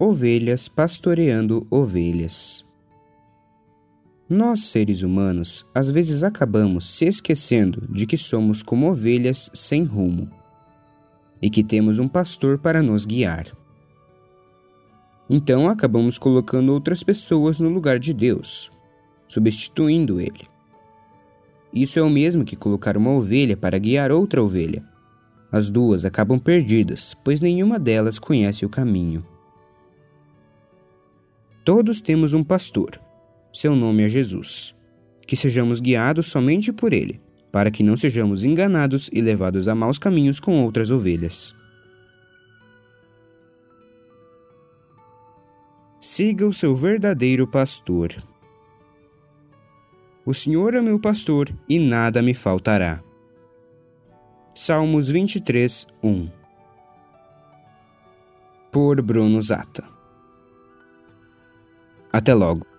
Ovelhas pastoreando ovelhas. Nós, seres humanos, às vezes acabamos se esquecendo de que somos como ovelhas sem rumo e que temos um pastor para nos guiar. Então acabamos colocando outras pessoas no lugar de Deus, substituindo ele. Isso é o mesmo que colocar uma ovelha para guiar outra ovelha. As duas acabam perdidas, pois nenhuma delas conhece o caminho. Todos temos um pastor. Seu nome é Jesus. Que sejamos guiados somente por ele, para que não sejamos enganados e levados a maus caminhos com outras ovelhas. Siga o seu verdadeiro pastor. O Senhor é meu pastor e nada me faltará. Salmos 23, 1 Por Bruno Zata até logo.